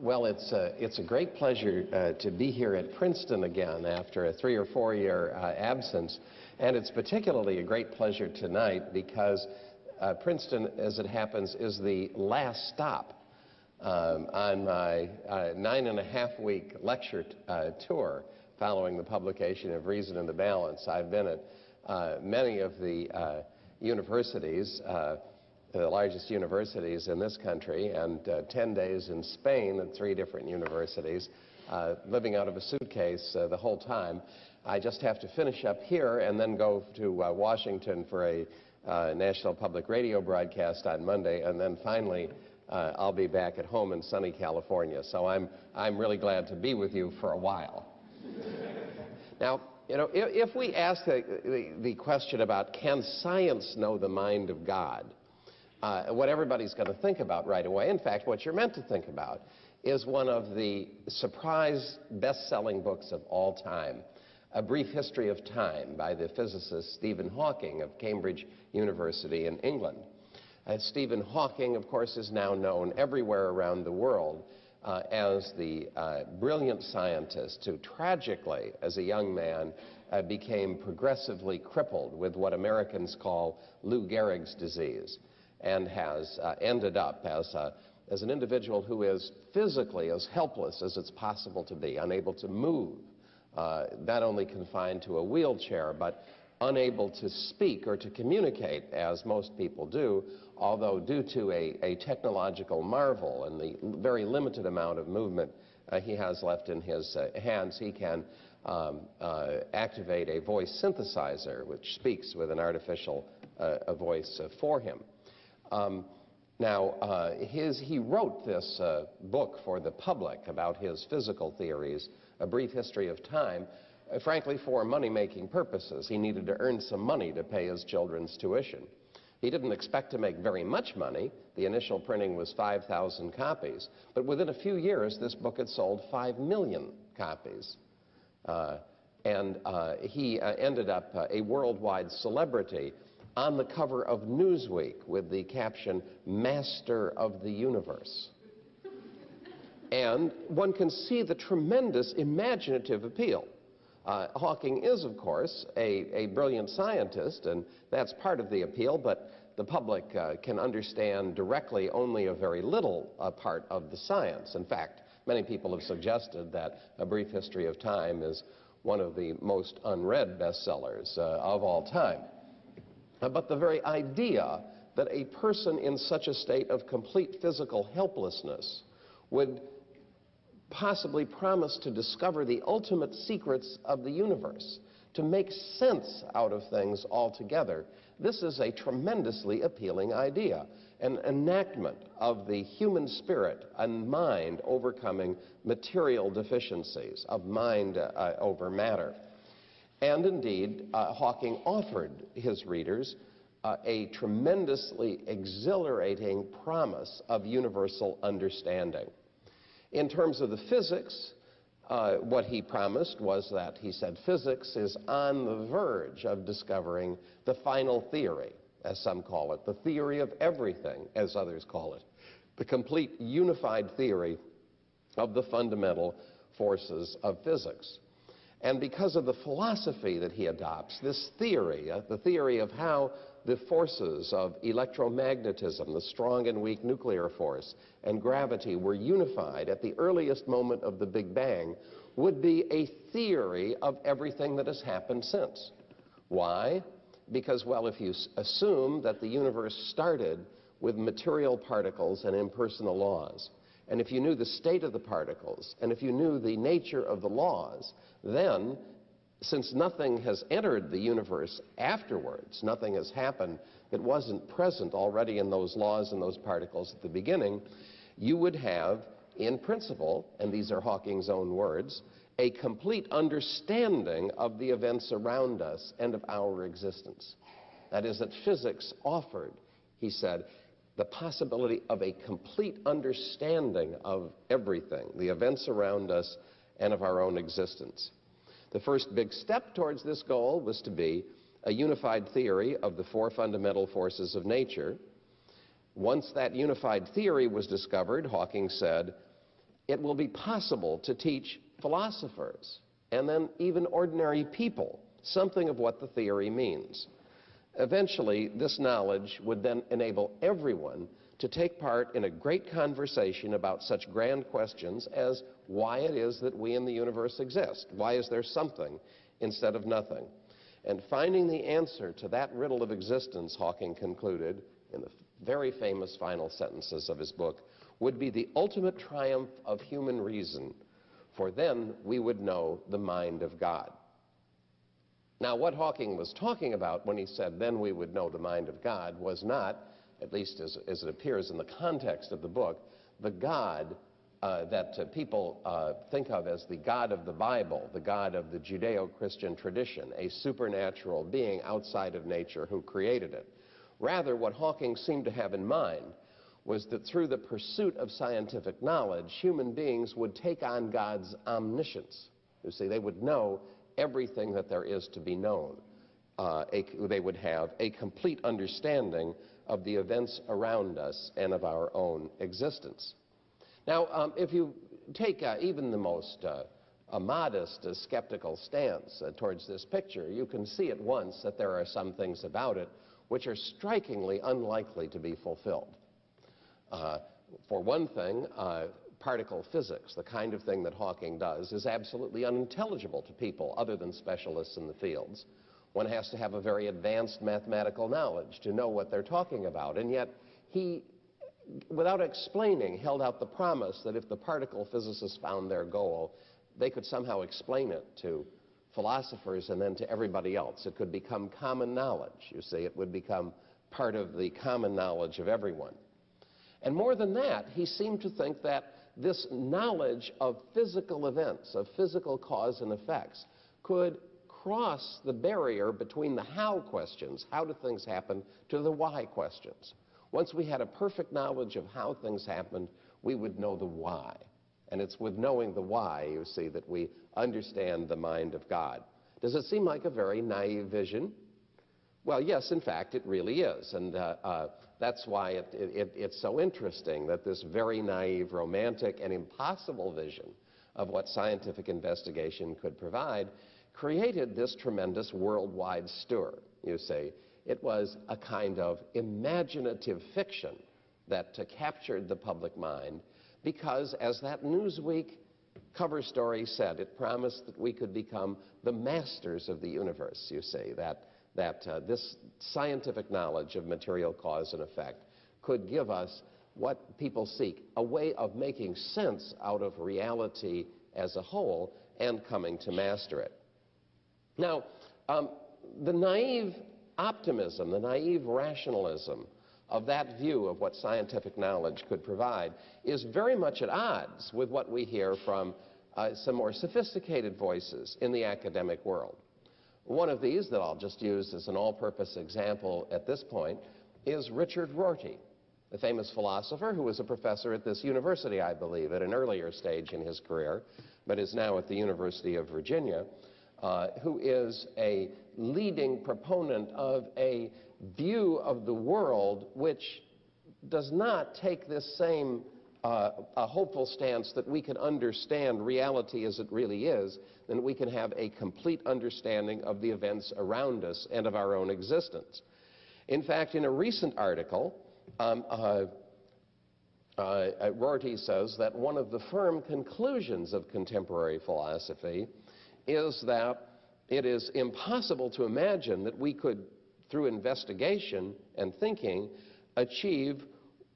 Well, it's a, it's a great pleasure uh, to be here at Princeton again after a three or four year uh, absence. And it's particularly a great pleasure tonight because uh, Princeton, as it happens, is the last stop um, on my uh, nine and a half week lecture uh, tour following the publication of Reason in the Balance. I've been at uh, many of the universities the largest universities in this country, and uh, 10 days in Spain at three different universities, uh, living out of a suitcase uh, the whole time. I just have to finish up here and then go to uh, Washington for a uh, national public radio broadcast on Monday, and then finally uh, I'll be back at home in sunny California. So I'm, I'm really glad to be with you for a while. now, you know, if, if we ask the, the, the question about can science know the mind of God, uh, what everybody's going to think about right away, in fact, what you're meant to think about, is one of the surprise best-selling books of all time, A Brief History of Time by the physicist Stephen Hawking of Cambridge University in England. Uh, Stephen Hawking, of course, is now known everywhere around the world uh, as the uh, brilliant scientist who tragically, as a young man, uh, became progressively crippled with what Americans call Lou Gehrig's disease and has uh, ended up as, a, as an individual who is physically as helpless as it's possible to be, unable to move, uh, not only confined to a wheelchair, but unable to speak or to communicate as most people do, although due to a, a technological marvel and the very limited amount of movement uh, he has left in his uh, hands, he can um, uh, activate a voice synthesizer which speaks with an artificial uh, voice uh, for him. Um, now, uh, his, he wrote this uh, book for the public about his physical theories, A Brief History of Time, uh, frankly, for money-making purposes. He needed to earn some money to pay his children's tuition. He didn't expect to make very much money. The initial printing was 5,000 copies. But within a few years, this book had sold 5 million copies. Uh, and uh, he uh, ended up a worldwide celebrity on the cover of Newsweek with the caption, Master of the Universe. And one can see the tremendous imaginative appeal. Uh, Hawking is, of course, a, a, brilliant scientist, and that's part of the appeal, but the public uh, can understand directly only a very little uh, part of the science. In fact, many people have suggested that A Brief History of Time is one of the most unread bestsellers uh, of all time. But the very idea that a person in such a state of complete physical helplessness would possibly promise to discover the ultimate secrets of the universe, to make sense out of things altogether, this is a tremendously appealing idea, an enactment of the human spirit and mind overcoming material deficiencies, of mind uh, over matter. And indeed, uh, Hawking offered his readers uh, a tremendously exhilarating promise of universal understanding. In terms of the physics, uh, what he promised was that he said physics is on the verge of discovering the final theory, as some call it, the theory of everything, as others call it, the complete unified theory of the fundamental forces of physics. And because of the philosophy that he adopts, this theory, uh, the theory of how the forces of electromagnetism, the strong and weak nuclear force, and gravity were unified at the earliest moment of the Big Bang, would be a theory of everything that has happened since. Why? Because, well, if you assume that the universe started with material particles and impersonal laws, and if you knew the state of the particles, and if you knew the nature of the laws, then, since nothing has entered the universe afterwards, nothing has happened that wasn't present already in those laws and those particles at the beginning, you would have, in principle, and these are Hawking's own words, a complete understanding of the events around us and of our existence. That is, that physics offered, he said, the possibility of a complete understanding of everything, the events around us, and of our own existence. The first big step towards this goal was to be a unified theory of the four fundamental forces of nature. Once that unified theory was discovered, Hawking said, it will be possible to teach philosophers and then even ordinary people something of what the theory means. Eventually, this knowledge would then enable everyone to take part in a great conversation about such grand questions as why it is that we in the universe exist. Why is there something instead of nothing? And finding the answer to that riddle of existence, Hawking concluded in the very famous final sentences of his book, would be the ultimate triumph of human reason, for then we would know the mind of God. Now, what Hawking was talking about when he said, then we would know the mind of God, was not, at least as, as it appears in the context of the book, the God uh, that uh, people uh, think of as the God of the Bible, the God of the Judeo Christian tradition, a supernatural being outside of nature who created it. Rather, what Hawking seemed to have in mind was that through the pursuit of scientific knowledge, human beings would take on God's omniscience. You see, they would know everything that there is to be known. Uh, a, they would have a complete understanding of the events around us and of our own existence. Now, um, if you take uh, even the most uh, modest, skeptical stance uh, towards this picture, you can see at once that there are some things about it which are strikingly unlikely to be fulfilled. Uh, for one thing, uh, particle physics, the kind of thing that Hawking does, is absolutely unintelligible to people other than specialists in the fields. One has to have a very advanced mathematical knowledge to know what they're talking about. And yet, he, without explaining, held out the promise that if the particle physicists found their goal, they could somehow explain it to philosophers and then to everybody else. It could become common knowledge, you see. It would become part of the common knowledge of everyone. And more than that, he seemed to think that this knowledge of physical events, of physical cause and effects, could cross the barrier between the how questions, how do things happen, to the why questions. Once we had a perfect knowledge of how things happened, we would know the why. And it's with knowing the why, you see, that we understand the mind of God. Does it seem like a very naive vision? Well, yes, in fact, it really is. And uh, uh, that's why it, it, it's so interesting that this very naive, romantic, and impossible vision of what scientific investigation could provide created this tremendous worldwide stir, you see. It was a kind of imaginative fiction that uh, captured the public mind because, as that Newsweek cover story said, it promised that we could become the masters of the universe, you see, that that uh, this scientific knowledge of material cause and effect could give us what people seek, a way of making sense out of reality as a whole and coming to master it. Now, um, the naive optimism, the naive rationalism of that view of what scientific knowledge could provide is very much at odds with what we hear from uh, some more sophisticated voices in the academic world. One of these that I'll just use as an all-purpose example at this point is Richard Rorty, the famous philosopher who was a professor at this university, I believe, at an earlier stage in his career, but is now at the University of Virginia, uh, who is a leading proponent of a view of the world which does not take this same uh, a hopeful stance that we can understand reality as it really is, then we can have a complete understanding of the events around us and of our own existence. In fact, in a recent article, um, uh, uh, Rorty says that one of the firm conclusions of contemporary philosophy is that it is impossible to imagine that we could, through investigation and thinking, achieve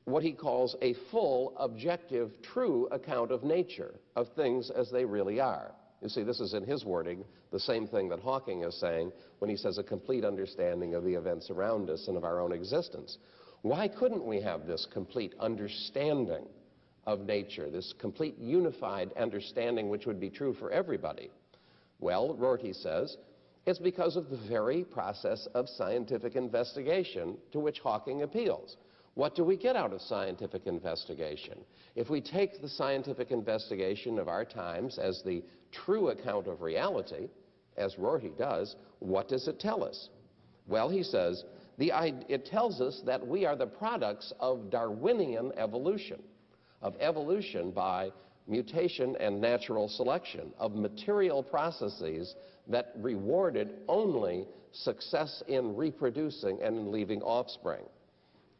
what he calls a full, objective, true account of nature, of things as they really are. You see, this is in his wording the same thing that Hawking is saying when he says a complete understanding of the events around us and of our own existence. Why couldn't we have this complete understanding of nature, this complete unified understanding which would be true for everybody? Well, Rorty says, it's because of the very process of scientific investigation to which Hawking appeals. What do we get out of scientific investigation? If we take the scientific investigation of our times as the true account of reality, as Rorty does, what does it tell us? Well, he says, the, it tells us that we are the products of Darwinian evolution, of evolution by mutation and natural selection, of material processes that rewarded only success in reproducing and in leaving offspring.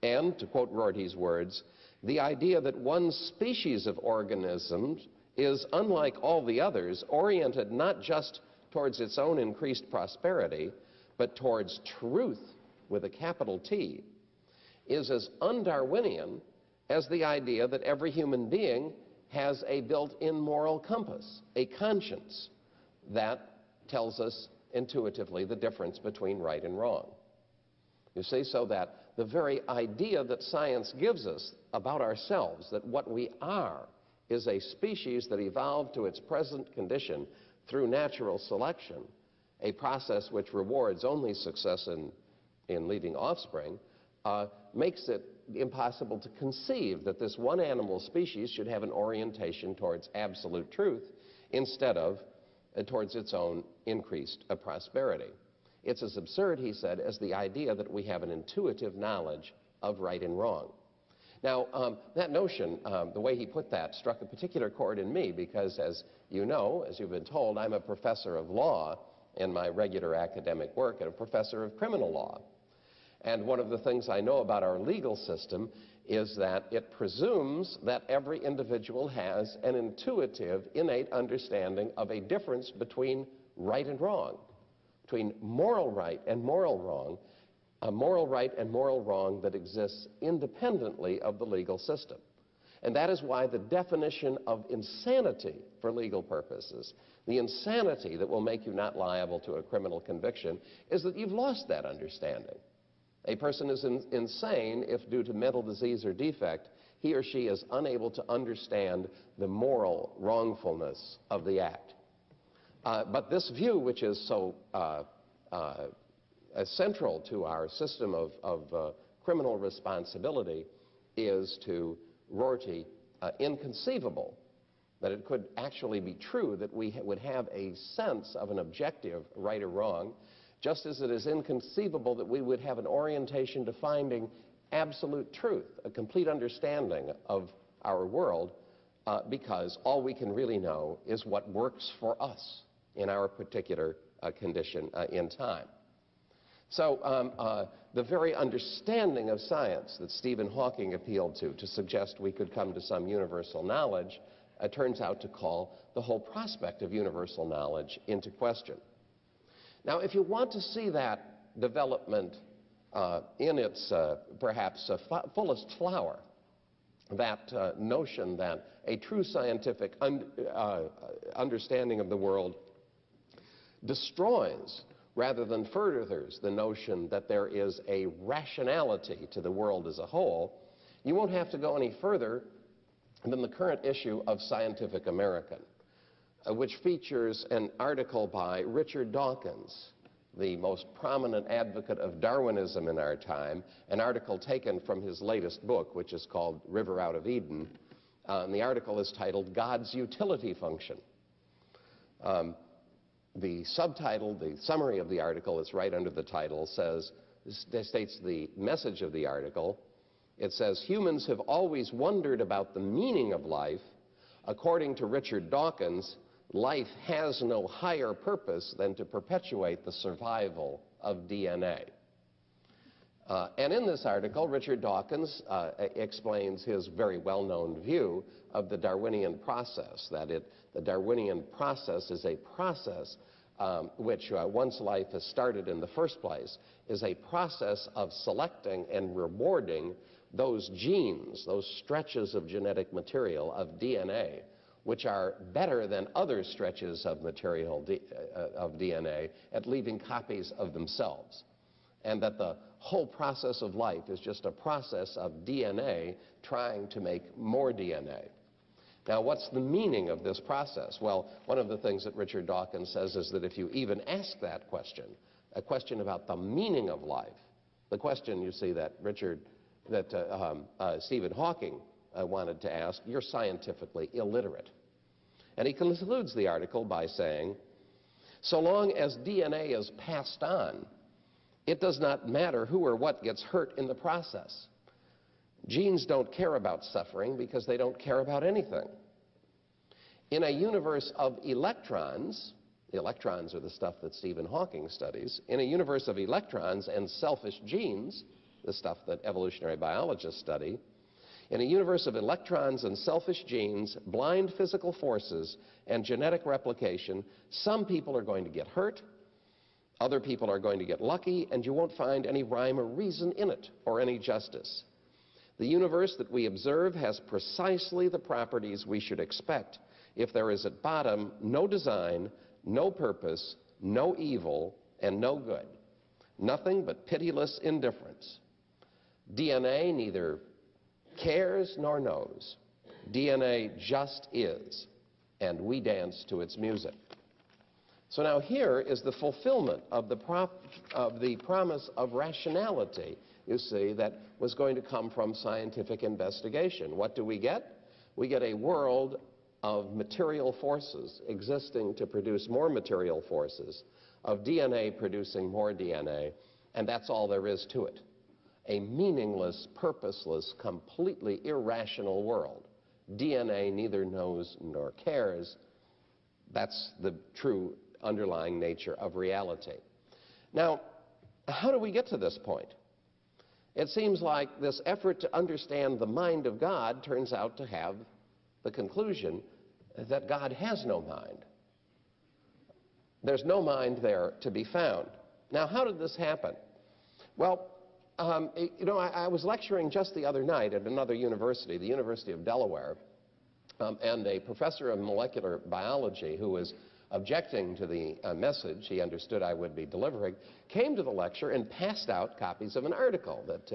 And, to quote Rorty's words, the idea that one species of organisms is, unlike all the others, oriented not just towards its own increased prosperity, but towards truth with a capital T, is as un-Darwinian as the idea that every human being has a built-in moral compass, a conscience that tells us intuitively the difference between right and wrong. You see, so that the very idea that science gives us about ourselves, that what we are is a species that evolved to its present condition through natural selection, a process which rewards only success in, in leaving offspring, uh, makes it impossible to conceive that this one animal species should have an orientation towards absolute truth instead of uh, towards its own increased uh, prosperity. It's as absurd, he said, as the idea that we have an intuitive knowledge of right and wrong. Now, um, that notion, um, the way he put that, struck a particular chord in me because, as you know, as you've been told, I'm a professor of law in my regular academic work and a professor of criminal law. And one of the things I know about our legal system is that it presumes that every individual has an intuitive, innate understanding of a difference between right and wrong, between moral right and moral wrong, a moral right and moral wrong that exists independently of the legal system. And that is why the definition of insanity for legal purposes, the insanity that will make you not liable to a criminal conviction, is that you've lost that understanding. A person is in, insane if, due to mental disease or defect, he or she is unable to understand the moral wrongfulness of the act. Uh, but this view, which is so uh, uh, central to our system of, of criminal responsibility, is to Rorty inconceivable that it could actually be true that we would have a sense of an objective right or wrong just as it is inconceivable that we would have an orientation to finding absolute truth, a complete understanding of our world, uh, because all we can really know is what works for us in our particular uh, condition uh, in time. So um, uh, the very understanding of science that Stephen Hawking appealed to to suggest we could come to some universal knowledge uh, turns out to call the whole prospect of universal knowledge into question. Now, if you want to see that development uh, in its uh, perhaps fullest flower, that notion that a true scientific un understanding of the world destroys rather than furthers the notion that there is a rationality to the world as a whole, you won't have to go any further than the current issue of Scientific American uh, which features an article by Richard Dawkins, the most prominent advocate of Darwinism in our time, an article taken from his latest book, which is called River Out of Eden. Uh, and the article is titled God's Utility Function. Um, the subtitle, the summary of the article is right under the title, says, states the message of the article. It says, humans have always wondered about the meaning of life. According to Richard Dawkins, life has no higher purpose than to perpetuate the survival of DNA. Uh, and in this article, Richard Dawkins uh, explains his very well-known view of the Darwinian process, that it, the Darwinian process is a process um, which, uh, once life has started in the first place, is a process of selecting and rewarding those genes, those stretches of genetic material, of DNA, which are better than other stretches of material uh, of DNA at leaving copies of themselves. And that the whole process of life is just a process of DNA trying to make more DNA. Now, what's the meaning of this process? Well, one of the things that Richard Dawkins says is that if you even ask that question, a question about the meaning of life, the question, you see, that Richard, that uh, um, uh, Stephen Hawking uh, wanted to ask, you're scientifically illiterate. And he concludes the article by saying, so long as DNA is passed on, it does not matter who or what gets hurt in the process. Genes don't care about suffering because they don't care about anything. In a universe of electrons, the electrons are the stuff that Stephen Hawking studies, in a universe of electrons and selfish genes, the stuff that evolutionary biologists study, in a universe of electrons and selfish genes, blind physical forces, and genetic replication, some people are going to get hurt, other people are going to get lucky, and you won't find any rhyme or reason in it or any justice. The universe that we observe has precisely the properties we should expect if there is at bottom no design, no purpose, no evil, and no good. Nothing but pitiless indifference. DNA neither cares nor knows. DNA just is, and we dance to its music. So now here is the fulfillment of the, prop, of the promise of rationality, you see, that was going to come from scientific investigation. What do we get? We get a world of material forces existing to produce more material forces, of DNA producing more DNA, and that's all there is to it. A meaningless, purposeless, completely irrational world. DNA neither knows nor cares. That's the true underlying nature of reality. Now, how do we get to this point? It seems like this effort to understand the mind of God turns out to have the conclusion that God has no mind. There's no mind there to be found. Now, how did this happen? Well, um, you know, I, I, was lecturing just the other night at another university, the University of Delaware, um, and a professor of molecular biology who was objecting to the uh, message he understood I would be delivering, came to the lecture and passed out copies of an article that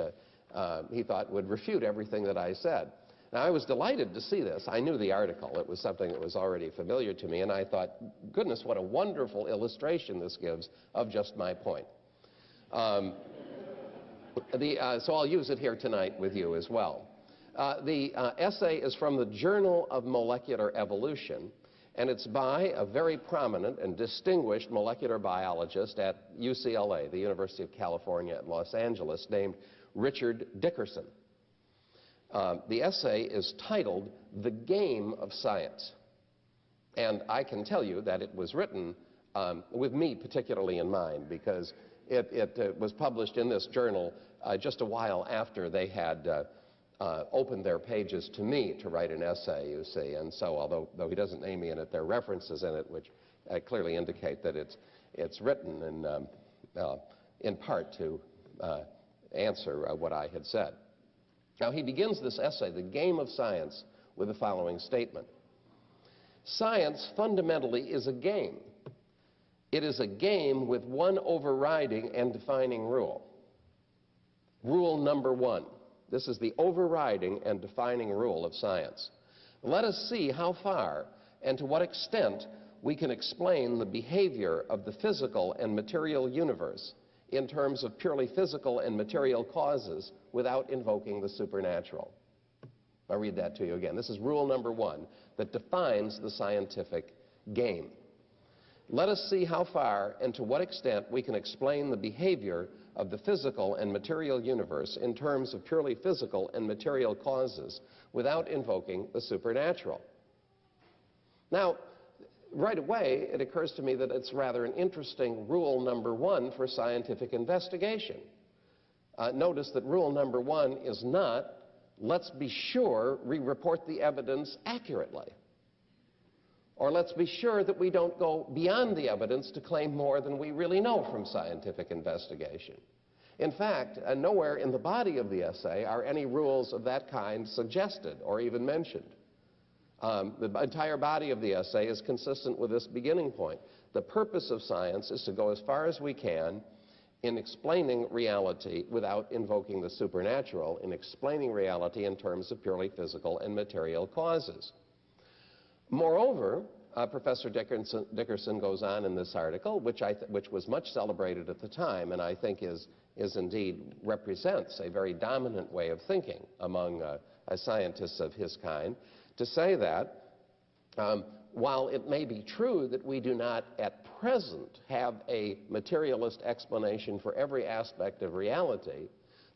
uh, uh, he thought would refute everything that I said. Now, I was delighted to see this. I knew the article. It was something that was already familiar to me, and I thought, goodness, what a wonderful illustration this gives of just my point. Um, the, uh, so I'll use it here tonight with you as well. Uh, the uh, essay is from the Journal of Molecular Evolution, and it's by a very prominent and distinguished molecular biologist at UCLA, the University of California at Los Angeles, named Richard Dickerson. Uh, the essay is titled The Game of Science. And I can tell you that it was written um, with me particularly in mind because it, it uh, was published in this journal uh, just a while after they had uh, opened their pages to me to write an essay, you see. And so, although though he doesn't name me in it, there are references in it which uh, clearly indicate that it's, it's written in, um, uh, in part to uh, answer uh, what I had said. Now, he begins this essay, The Game of Science, with the following statement Science fundamentally is a game. It is a game with one overriding and defining rule. Rule number one this is the overriding and defining rule of science. Let us see how far and to what extent we can explain the behavior of the physical and material universe in terms of purely physical and material causes without invoking the supernatural. I'll read that to you again. This is rule number one that defines the scientific game. Let us see how far and to what extent we can explain the behavior of the physical and material universe in terms of purely physical and material causes without invoking the supernatural. Now, right away, it occurs to me that it's rather an interesting rule number one for scientific investigation. Uh, notice that rule number one is not, let's be sure we report the evidence accurately. Or let's be sure that we don't go beyond the evidence to claim more than we really know from scientific investigation. In fact, uh, nowhere in the body of the essay are any rules of that kind suggested or even mentioned. Um, the entire body of the essay is consistent with this beginning point. The purpose of science is to go as far as we can in explaining reality without invoking the supernatural, in explaining reality in terms of purely physical and material causes. Moreover, uh, Professor Dickerson, Dickerson, goes on in this article, which, which, was much celebrated at the time, and I think is, is indeed represents a very dominant way of thinking among uh, scientists of his kind, to say that um, while it may be true that we do not at present have a materialist explanation for every aspect of reality,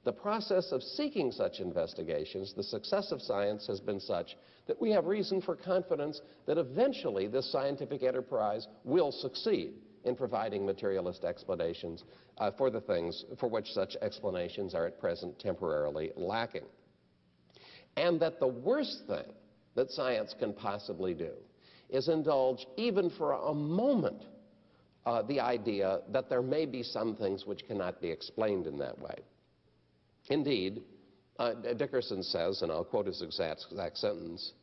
The process of seeking such investigations, the success of science has been such that we have reason for confidence that eventually this scientific enterprise will succeed in providing materialist explanations uh, for the things for which such explanations are at present temporarily lacking. And that the worst thing that science can possibly do is indulge, even for a moment, uh, the idea that there may be some things which cannot be explained in that way. Indeed, uh, Dickerson says, and I'll quote his exact, exact sentence,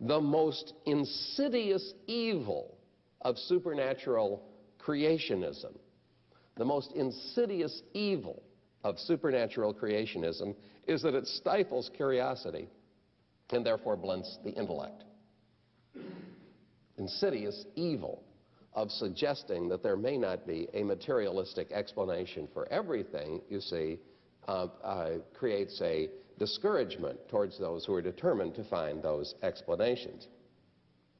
the most insidious evil of supernatural creationism, the most insidious evil of supernatural creationism is that it stifles curiosity and therefore blunts the intellect. Insidious evil of suggesting that there may not be a materialistic explanation for everything, you see, creates a discouragement towards those who are determined to find those explanations.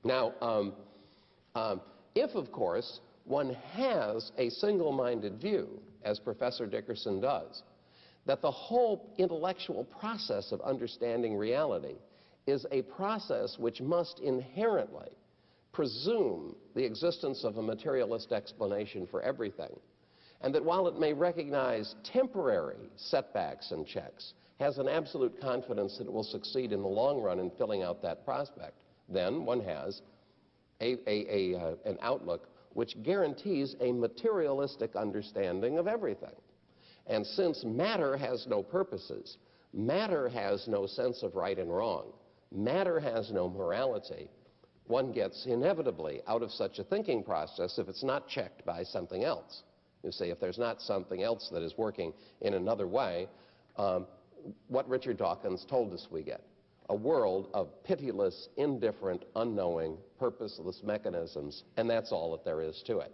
Now, um, um, if, of course, one has a single minded view, as Professor Dickerson does, that the whole intellectual process of understanding reality is a process which must inherently presume the existence of a materialist explanation for everything, and that while it may recognize temporary setbacks and checks, has an absolute confidence that it will succeed in the long run in filling out that prospect, then one has a, a, a, uh, an outlook which guarantees a materialistic understanding of everything. And since matter has no purposes, matter has no sense of right and wrong, matter has no morality, one gets inevitably out of such a thinking process if it's not checked by something else. You see, if there's not something else that is working in another way, um, what Richard Dawkins told us we get a world of pitiless, indifferent, unknowing, purposeless mechanisms, and that's all that there is to it.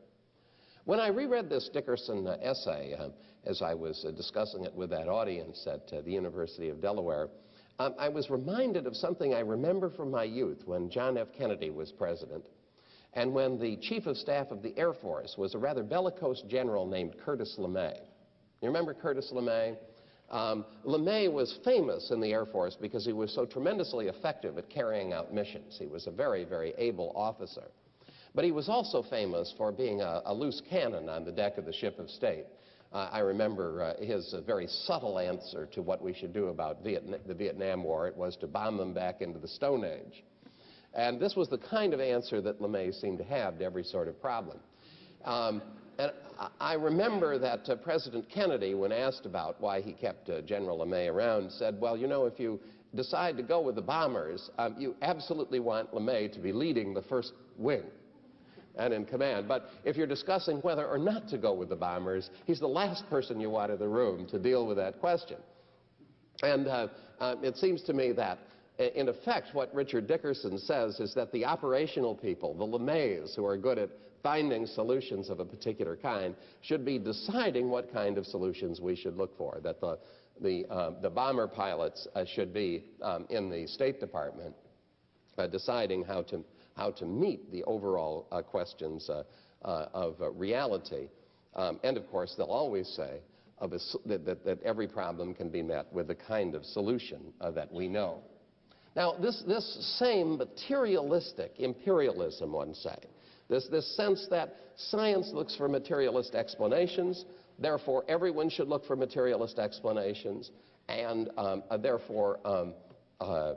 When I reread this Dickerson uh, essay, uh, as I was uh, discussing it with that audience at uh, the University of Delaware, um, I was reminded of something I remember from my youth when John F. Kennedy was president. And when the chief of staff of the Air Force was a rather bellicose general named Curtis LeMay. You remember Curtis LeMay? Um, LeMay was famous in the Air Force because he was so tremendously effective at carrying out missions. He was a very, very able officer. But he was also famous for being a, a loose cannon on the deck of the ship of state. Uh, I remember uh, his uh, very subtle answer to what we should do about Vietna the Vietnam War. It was to bomb them back into the Stone Age. And this was the kind of answer that LeMay seemed to have to every sort of problem. Um, and I remember that uh, President Kennedy, when asked about why he kept uh, General LeMay around, said, well, you know, if you decide to go with the bombers, um, you absolutely want LeMay to be leading the first wing and in command. But if you're discussing whether or not to go with the bombers, he's the last person you want in the room to deal with that question. And uh, uh, it seems to me that in effect, what Richard Dickerson says is that the operational people, the LeMays, who are good at finding solutions of a particular kind, should be deciding what kind of solutions we should look for. That the, the, uh, the bomber pilots uh, should be um, in the State Department uh, deciding how to, how to meet the overall uh, questions uh, uh, of reality. Um, and of course, they'll always say a, that, that, that, every problem can be met with the kind of solution that we know. Now, this, this same materialistic imperialism, one say, this, this sense that science looks for materialist explanations, therefore everyone should look for materialist explanations, and um, uh, therefore um, uh,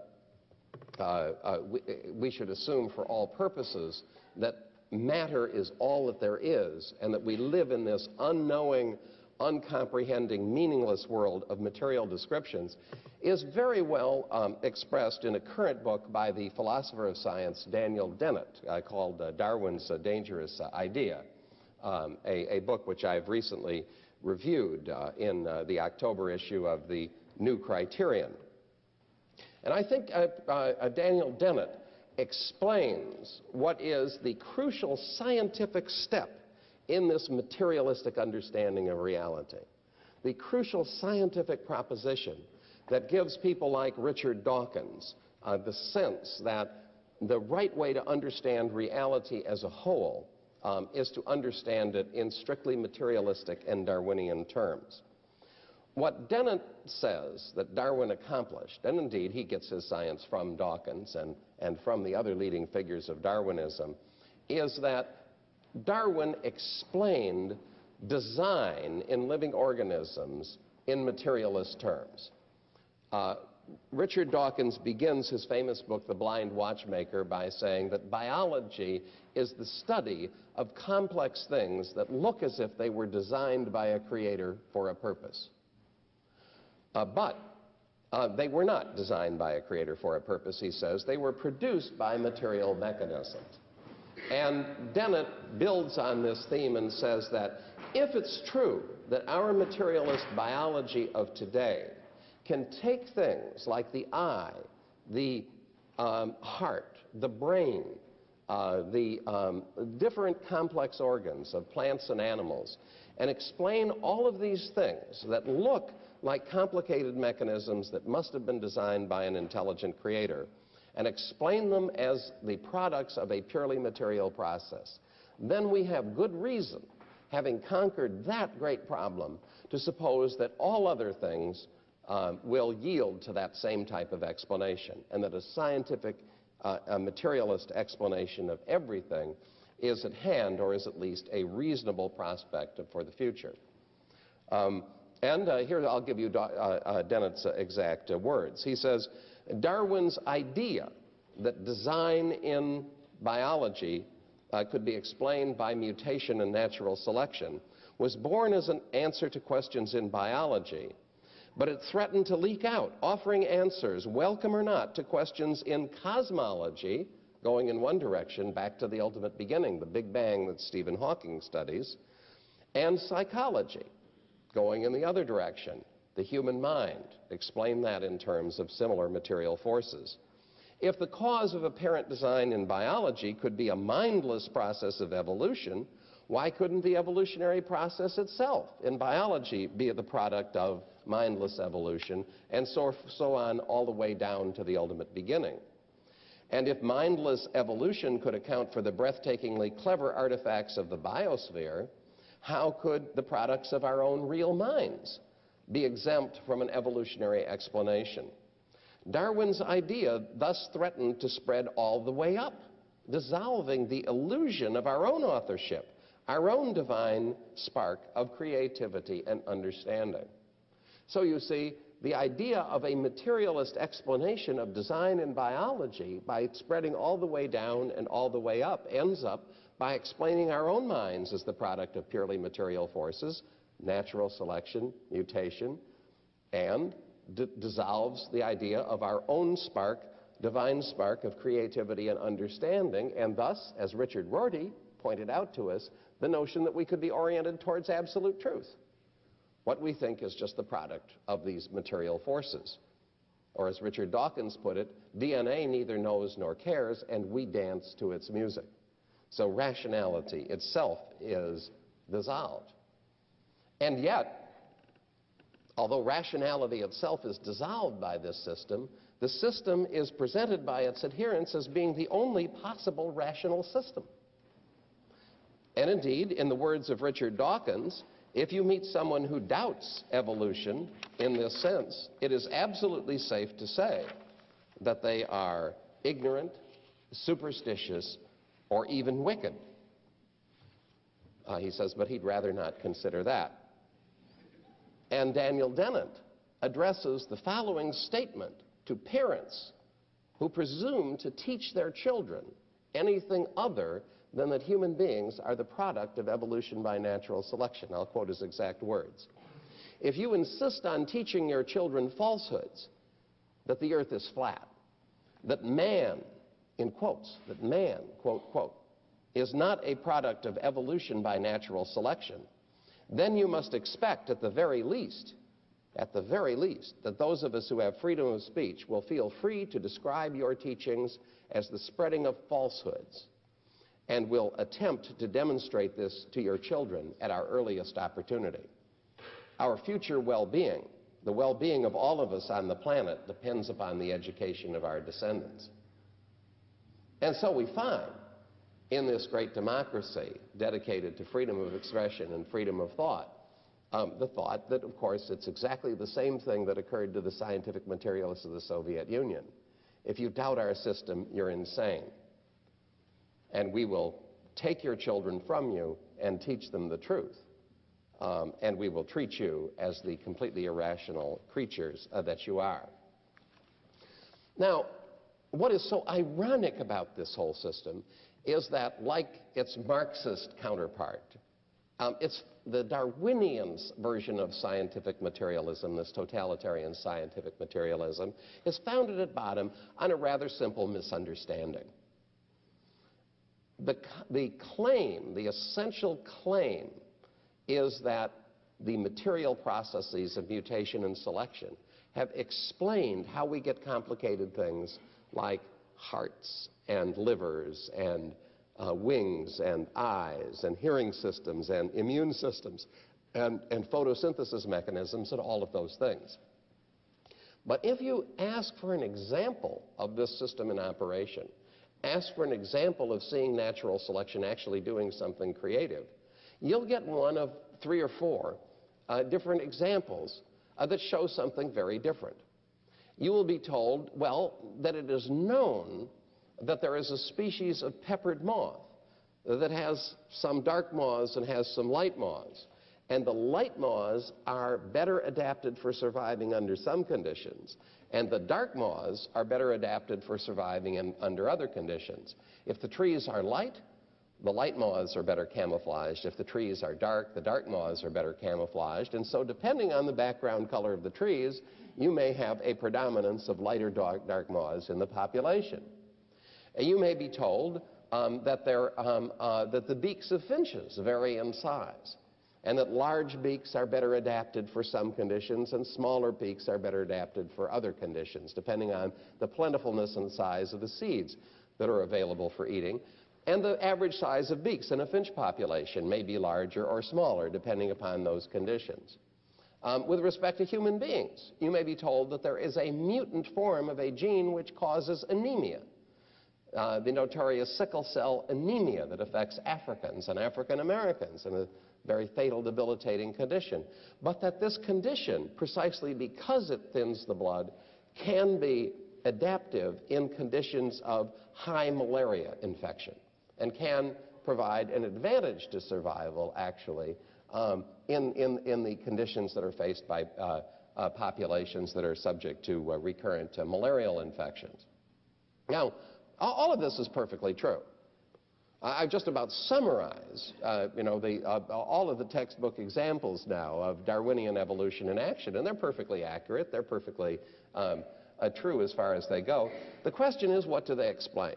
uh, uh we, we should assume for all purposes that matter is all that there is, and that we live in this unknowing, uncomprehending, meaningless world of material descriptions is very well um, expressed in a current book by the philosopher of science Daniel Dennett uh, called uh, Darwin's uh, Dangerous uh, Idea, um, a, a, book which I've recently reviewed uh, in uh, the October issue of the New Criterion. And I think Daniel Dennett explains what is the crucial scientific step in this materialistic understanding of reality. The crucial scientific proposition that gives people like Richard Dawkins uh, the sense that the right way to understand reality as a whole um, is to understand it in strictly materialistic and Darwinian terms. what Dennett says that Darwin accomplished, and indeed he gets his science from Dawkins and, and from the other leading figures of Darwinism, is that Darwin explained design in living organisms in materialist terms. Uh, Richard Dawkins begins his famous book, The Blind Watchmaker, by saying that biology is the study of complex things that look as if they were designed by a creator for a purpose. Uh, but uh, they were not designed by a creator for a purpose, he says. They were produced by material mechanisms. And Dennett builds on this theme and says that if it's true that our materialist biology of today can take things like the eye, the um, heart, the brain, uh, the um, different complex organs of plants and animals, and explain all of these things that look like complicated mechanisms that must have been designed by an intelligent creator, and explain them as the products of a purely material process, then we have good reason, having conquered that great problem, to suppose that all other things uh, will yield to that same type of explanation, and that a scientific, uh, a materialist explanation of everything is at hand, or is at least a reasonable prospect for the future. Um, and uh, here I'll give you uh, uh, Dennett's exact uh, words. He says, Darwin's idea that design in biology uh, could be explained by mutation and natural selection was born as an answer to questions in biology, but it threatened to leak out, offering answers, welcome or not, to questions in cosmology, going in one direction back to the ultimate beginning, the Big Bang that Stephen Hawking studies, and psychology going in the other direction, the human mind. Explain that in terms of similar material forces. If the cause of apparent design in biology could be a mindless process of evolution, why couldn't the evolutionary process itself in biology be the product of mindless evolution, and so, so on all the way down to the ultimate beginning? And if mindless evolution could account for the breathtakingly clever artifacts of the biosphere, how could the products of our own real minds be exempt from an evolutionary explanation? Darwin's idea thus threatened to spread all the way up, dissolving the illusion of our own authorship, our own divine spark of creativity and understanding. So you see, the idea of a materialist explanation of design in biology by spreading all the way down and all the way up ends up by explaining our own minds as the product of purely material forces, natural selection, mutation, and dissolves the idea of our own spark, divine spark of creativity and understanding, and thus, as Richard Rorty pointed out to us, the notion that we could be oriented towards absolute truth. What we think is just the product of these material forces. Or as Richard Dawkins put it, DNA neither knows nor cares, and we dance to its music. So rationality itself is dissolved. And yet, although rationality itself is dissolved by this system, the system is presented by its adherents as being the only possible rational system. And indeed, in the words of Richard Dawkins, if you meet someone who doubts evolution in this sense, it is absolutely safe to say that they are ignorant, superstitious, or even wicked. Uh, he says, but he'd rather not consider that. And Daniel Dennett addresses the following statement to parents who presume to teach their children anything other than that human beings are the product of evolution by natural selection. I'll quote his exact words. If you insist on teaching your children falsehoods, that the earth is flat, that man in quotes, that man, quote, quote, is not a product of evolution by natural selection, then you must expect at the very least, at the very least, that those of us who have freedom of speech will feel free to describe your teachings as the spreading of falsehoods and will attempt to demonstrate this to your children at our earliest opportunity. Our future well-being, the well-being of all of us on the planet, depends upon the education of our descendants. And so we find in this great democracy dedicated to freedom of expression and freedom of thought Um, the thought that, of course, it's exactly the same thing that occurred to the scientific materialists of the Soviet Union. If you doubt our system, you're insane. And we will take your children from you and teach them the truth. Um, and we will treat you as the completely irrational creatures uh, that you are. Now, what is so ironic about this whole system is that, like its Marxist counterpart, um, it's the Darwinian's version of scientific materialism, this totalitarian scientific materialism, is founded at bottom on a rather simple misunderstanding. The, the claim, the essential claim, is that the material processes of mutation and selection have explained how we get complicated things like hearts and livers and uh, wings and eyes and hearing systems and immune systems and, and photosynthesis mechanisms and all of those things. But if you ask for an example of this system in operation, ask for an example of seeing natural selection actually doing something creative, you'll get one of three or four uh, different examples uh, that show something very different. You will be told, well, that it is known that there is a species of peppered moth that has some dark moths and has some light moths. And the light moths are better adapted for surviving under some conditions, and the dark moths are better adapted for surviving in, under other conditions. If the trees are light, the light moths are better camouflaged. If the trees are dark, the dark moths are better camouflaged. And so depending on the background color of the trees, you may have a predominance of lighter dark, dark moths in the population. And You may be told um, that, um, uh, that the beaks of finches vary in size and that large beaks are better adapted for some conditions and smaller beaks are better adapted for other conditions, depending on the plentifulness and size of the seeds that are available for eating. And the average size of beaks in a finch population may be larger or smaller, depending upon those conditions. Um, with respect to human beings, you may be told that there is a mutant form of a gene which causes anemia. Uh, the notorious sickle cell anemia that affects Africans and African Americans in a very fatal, debilitating condition. But that this condition, precisely because it thins the blood, can be adaptive in conditions of high malaria infection and can provide an advantage to survival, actually, um, in, in, in the conditions that are faced by uh, uh, populations that are subject to uh, recurrent uh, malarial infections. Now, all of this is perfectly true. I've just about summarized, uh, you know, the, uh, all of the textbook examples now of Darwinian evolution in action, and they're perfectly accurate. They're perfectly um, true as far as they go. The question is, what do they explain?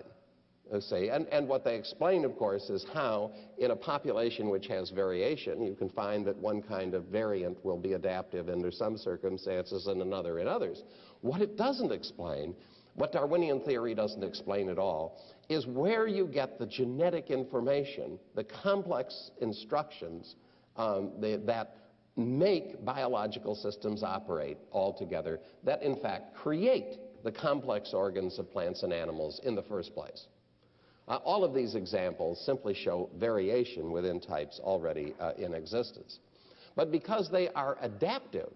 See. And, and what they explain, of course, is how in a population which has variation, you can find that one kind of variant will be adaptive under some circumstances and another in others. What it doesn't explain, what Darwinian theory doesn't explain at all, is where you get the genetic information, the complex instructions um, the, that make biological systems operate altogether, that in fact create the complex organs of plants and animals in the first place. Uh, all of these examples simply show variation within types already uh, in existence. But because they are adaptive,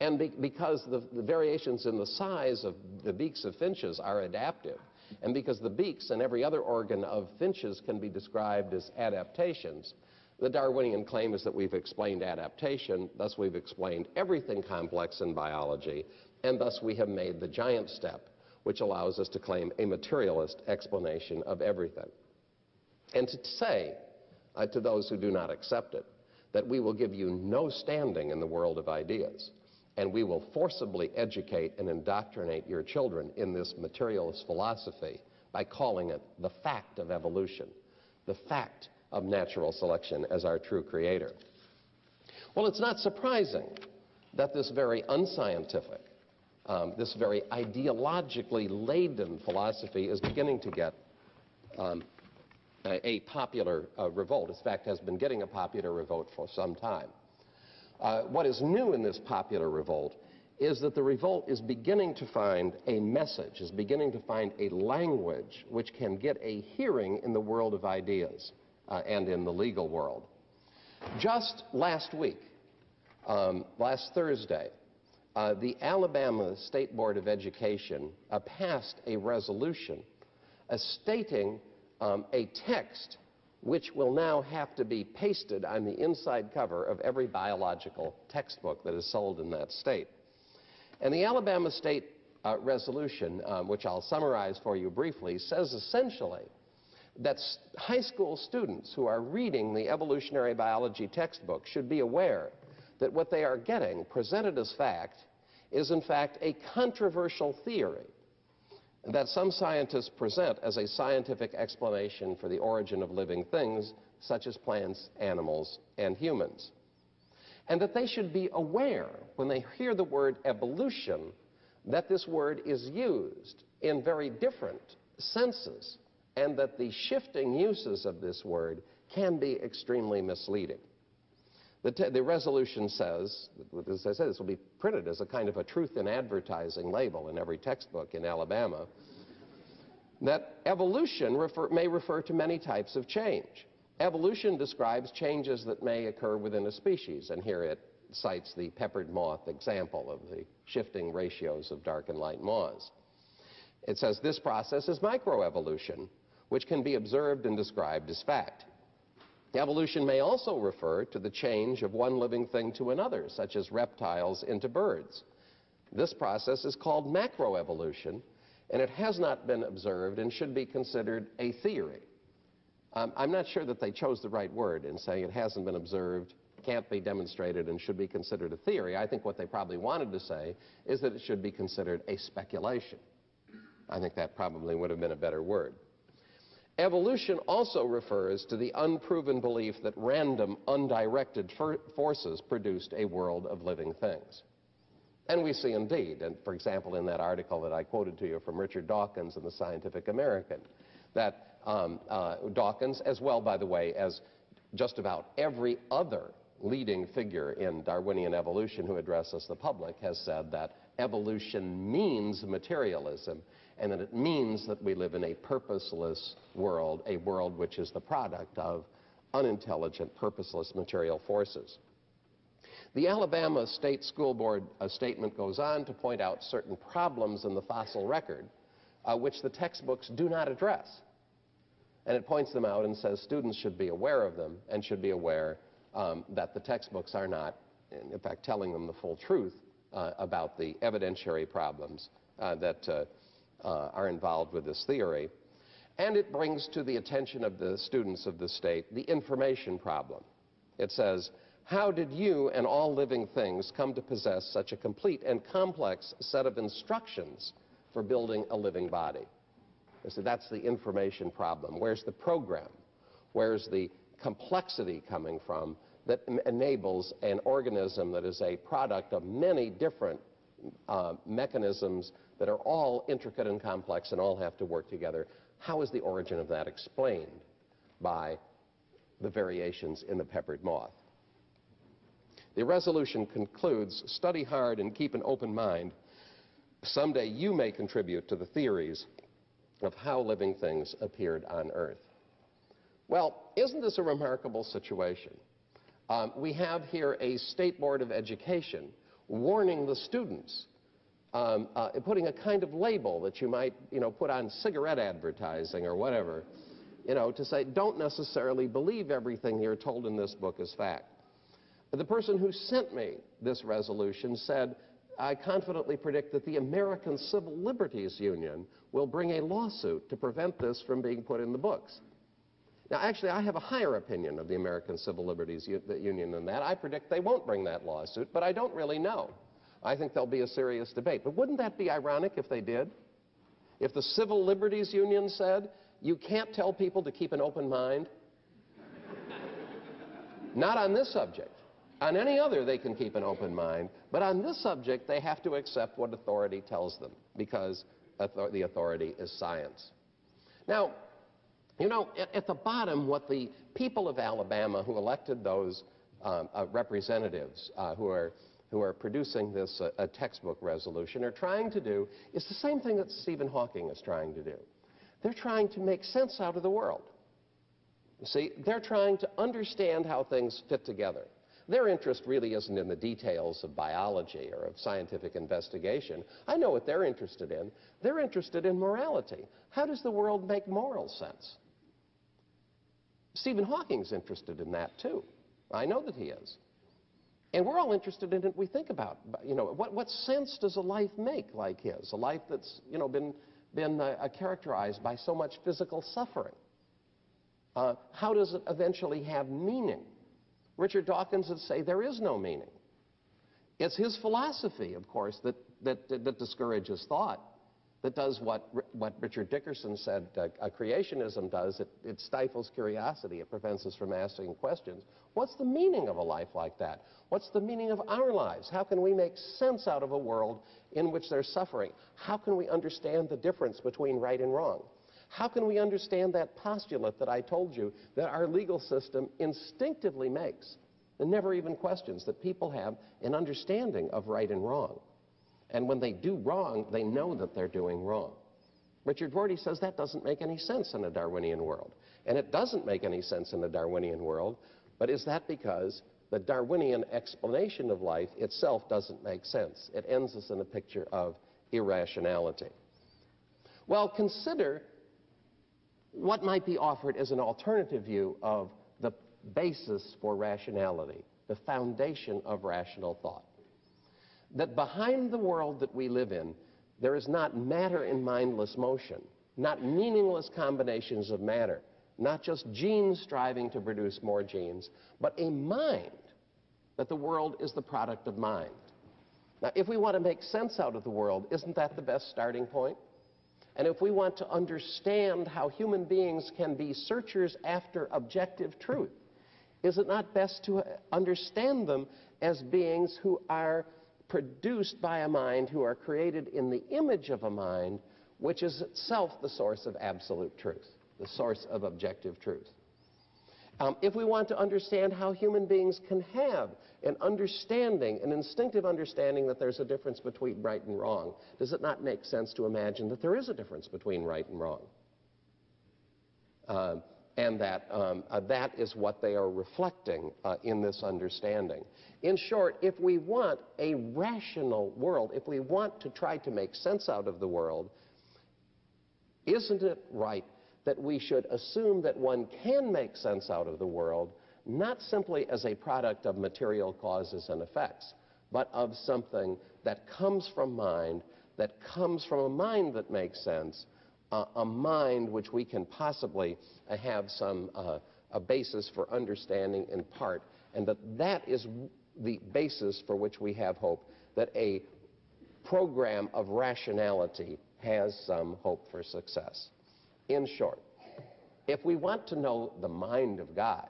and be because the, the, variations in the size of the beaks of finches are adaptive, and because the beaks and every other organ of finches can be described as adaptations, the Darwinian claim is that we've explained adaptation, thus we've explained everything complex in biology, and thus we have made the giant step which allows us to claim a materialist explanation of everything. And to say uh, to those who do not accept it that we will give you no standing in the world of ideas, and we will forcibly educate and indoctrinate your children in this materialist philosophy by calling it the fact of evolution, the fact of natural selection as our true creator. Well, it's not surprising that this very unscientific, um, this very ideologically laden philosophy is beginning to get um, a, a, popular uh, revolt. In fact, has been getting a popular revolt for some time. Uh, what is new in this popular revolt is that the revolt is beginning to find a message, is beginning to find a language which can get a hearing in the world of ideas uh, and in the legal world. Just last week, um, last Thursday, the Alabama State Board of Education uh, passed a resolution uh, stating um, a text which will now have to be pasted on the inside cover of every biological textbook that is sold in that state. And the Alabama State uh, resolution, um, which I'll summarize for you briefly, says essentially that high school students who are reading the evolutionary biology textbook should be aware that what they are getting presented as fact is in fact a controversial theory that some scientists present as a scientific explanation for the origin of living things, such as plants, animals, and humans. And that they should be aware, when they hear the word evolution, that this word is used in very different senses, and that the shifting uses of this word can be extremely misleading. The, the, resolution says, as I said, this will be printed as a kind of a truth in advertising label in every textbook in Alabama, that evolution refer, may refer to many types of change. Evolution describes changes that may occur within a species, and here it cites the peppered moth example of the shifting ratios of dark and light moths. It says this process is microevolution, which can be observed and described as fact. Evolution may also refer to the change of one living thing to another, such as reptiles into birds. This process is called macroevolution, and it has not been observed and should be considered a theory. Um, I'm not sure that they chose the right word in saying it hasn't been observed, can't be demonstrated, and should be considered a theory. I think what they probably wanted to say is that it should be considered a speculation. I think that probably would have been a better word. Evolution also refers to the unproven belief that random, undirected for forces produced a world of living things. And we see indeed, and for example, in that article that I quoted to you from Richard Dawkins in the Scientific American, that um, uh, Dawkins, as well, by the way, as just about every other leading figure in Darwinian evolution who addresses the public, has said that evolution means materialism and that it means that we live in a purposeless world, a world which is the product of unintelligent, purposeless material forces. The Alabama State School Board uh, statement goes on to point out certain problems in the fossil record uh, which the textbooks do not address. And it points them out and says students should be aware of them and should be aware um, that the textbooks are not, in fact, telling them the full truth uh, about the evidentiary problems uh, that uh, Uh, are involved with this theory. And it brings to the attention of the students of the state the information problem. It says, how did you and all living things come to possess such a complete and complex set of instructions for building a living body? So that's the information problem. Where's the program? Where's the complexity coming from that enables an organism that is a product of many different uh, mechanisms that are all intricate and complex and all have to work together. How is the origin of that explained by the variations in the peppered moth? The resolution concludes, study hard and keep an open mind. Someday you may contribute to the theories of how living things appeared on Earth. Well, isn't this a remarkable situation? Um, we have here a State Board of Education warning the students um, uh, putting a kind of label that you might, you know, put on cigarette advertising or whatever, you know, to say, don't necessarily believe everything you're told in this book is fact. The person who sent me this resolution said, I confidently predict that the American Civil Liberties Union will bring a lawsuit to prevent this from being put in the books. Now, actually, I have a higher opinion of the American Civil Liberties U Union than that. I predict they won't bring that lawsuit, but I don't really know. I think there'll be a serious debate. But wouldn't that be ironic if they did? If the Civil Liberties Union said, you can't tell people to keep an open mind? Not on this subject. On any other, they can keep an open mind. But on this subject, they have to accept what authority tells them because the authority is science. Now, you know, at, the bottom, what the people of Alabama who elected those um, uh, representatives uh, who are who are producing this uh, textbook resolution are trying to do is the same thing that Stephen Hawking is trying to do. They're trying to make sense out of the world. You See, they're trying to understand how things fit together. Their interest really isn't in the details of biology or of scientific investigation. I know what they're interested in. They're interested in morality. How does the world make moral sense? Stephen Hawking's interested in that too. I know that he is. And we're all interested in it. We think about, you know, what, what sense does a life make like his? A life that's, you know, been, been uh, uh, characterized by so much physical suffering. Uh, how does it eventually have meaning? Richard Dawkins would say there is no meaning. It's his philosophy, of course, that, that, that discourages thought that does what, what Richard Dickerson said uh, creationism does. It, it stifles curiosity. It prevents us from asking questions. What's the meaning of a life like that? What's the meaning of our lives? How can we make sense out of a world in which there's suffering? How can we understand the difference between right and wrong? How can we understand that postulate that I told you that our legal system instinctively makes and never even questions that people have an understanding of right and wrong? And when they do wrong, they know that they're doing wrong. Richard Rorty says that doesn't make any sense in a Darwinian world. And it doesn't make any sense in a Darwinian world, but is that because the Darwinian explanation of life itself doesn't make sense? It ends us in a picture of irrationality. Well, consider what might be offered as an alternative view of the basis for rationality, the foundation of rational thought that behind the world that we live in, there is not matter in mindless motion, not meaningless combinations of matter, not just genes striving to produce more genes, but a mind, that the world is the product of mind. Now, if we want to make sense out of the world, isn't that the best starting point? And if we want to understand how human beings can be searchers after objective truth, is it not best to understand them as beings who are produced by a mind who are created in the image of a mind which is itself the source of absolute truth, the source of objective truth. Um, if we want to understand how human beings can have an understanding, an instinctive understanding that there's a difference between right and wrong, does it not make sense to imagine that there is a difference between right and wrong? Uh, and that um, uh, that is what they are reflecting uh, in this understanding. In short, if we want a rational world, if we want to try to make sense out of the world, isn't it right that we should assume that one can make sense out of the world not simply as a product of material causes and effects, but of something that comes from mind, that comes from a mind that makes sense, a mind which we can possibly uh, have some uh, a basis for understanding in part, and that that is the basis for which we have hope that a program of rationality has some hope for success. In short, if we want to know the mind of God,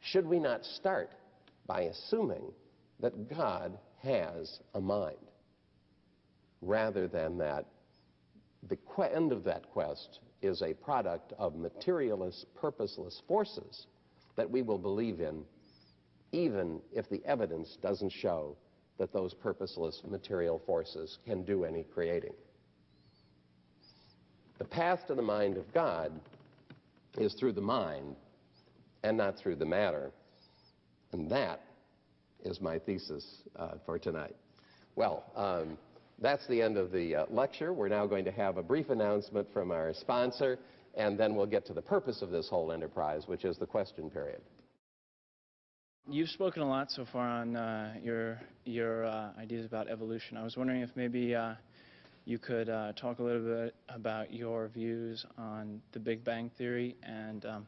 should we not start by assuming that God has a mind rather than that the end of that quest is a product of materialist, purposeless forces that we will believe in, even if the evidence doesn't show that those purposeless material forces can do any creating. The path to the mind of God is through the mind and not through the matter. And that is my thesis uh, for tonight. Well, um, that's the end of the uh, lecture. We're now going to have a brief announcement from our sponsor, and then we'll get to the purpose of this whole enterprise, which is the question period. You've spoken a lot so far on uh, your, your uh, ideas about evolution. I was wondering if maybe uh, you could uh, talk a little bit about your views on the Big Bang Theory and um,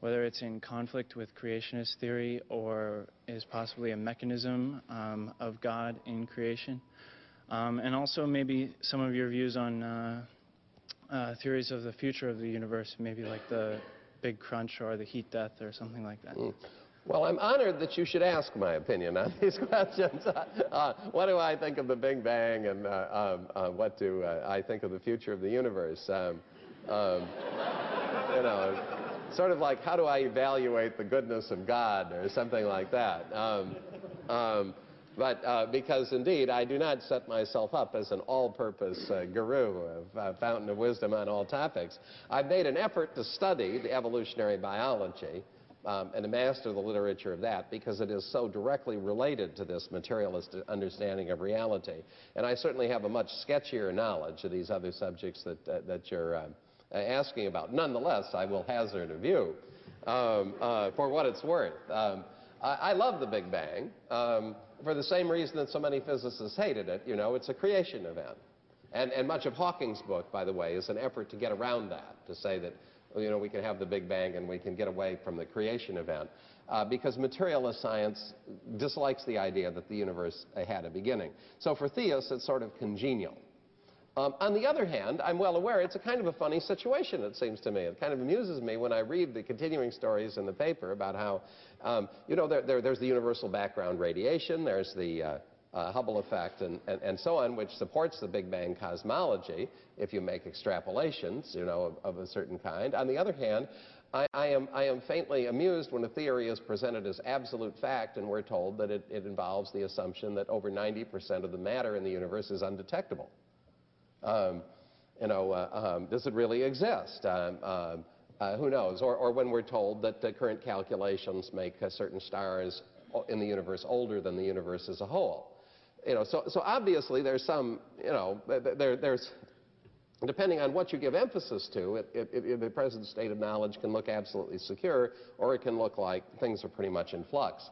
whether it's in conflict with creationist theory or is possibly a mechanism um, of God in creation. Um, and also maybe some of your views on uh, uh, theories of the future of the universe, maybe like the Big Crunch or the heat death or something like that. Mm. Well, I'm honored that you should ask my opinion on these questions. Uh, what do I think of the Big Bang and uh, um, uh, what do uh, I think of the future of the universe? Um, um, you know, sort of like how do I evaluate the goodness of God or something like that. Um, um, but uh, because indeed I do not set myself up as an all-purpose uh, guru of uh, fountain of wisdom on all topics. I've made an effort to study the evolutionary biology um, and to master the literature of that because it is so directly related to this materialist understanding of reality. And I certainly have a much sketchier knowledge of these other subjects that, uh, that you're uh, asking about. Nonetheless, I will hazard a view um, for what it's worth. Um, I, I, love the Big Bang um, for the same reason that so many physicists hated it. You know, it's a creation event. And, and much of Hawking's book, by the way, is an effort to get around that, to say that you know, we can have the Big Bang and we can get away from the creation event. Uh, because materialist science dislikes the idea that the universe had a beginning. So for theists, it's sort of congenial. Um, on the other hand, I'm well aware it's a kind of a funny situation, it seems to me. It kind of amuses me when I read the continuing stories in the paper about how, um, you know, there, there, there's the universal background radiation, there's the uh, uh, Hubble effect and, and, and, so on, which supports the Big Bang cosmology if you make extrapolations, you know, of, of a certain kind. On the other hand, I, I, am, I am faintly amused when a theory is presented as absolute fact and we're told that it, it involves the assumption that over 90% of the matter in the universe is undetectable. Um, you know, uh, um, does it really exist? Um, um uh, who knows? Or, or, when we're told that the current calculations make uh, certain stars in the universe older than the universe as a whole you know, so, so obviously there's some, you know, there, there's, depending on what you give emphasis to, it, it, it, the present state of knowledge can look absolutely secure, or it can look like things are pretty much in flux.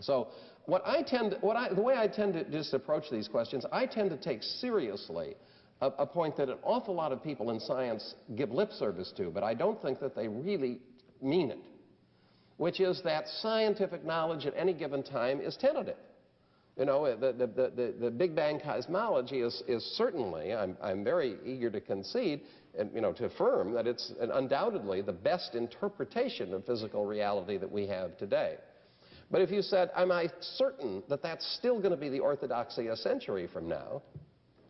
So what I tend, what I, the way I tend to just approach these questions, I tend to take seriously a, a point that an awful lot of people in science give lip service to, but I don't think that they really mean it, which is that scientific knowledge at any given time is tentative. You know, uh, the, the, the, the Big Bang cosmology is, is certainly, I'm, I'm very eager to concede, and, you know, to affirm that it's undoubtedly the best interpretation of physical reality that we have today. But if you said, am I certain that that's still going to be the orthodoxy a century from now?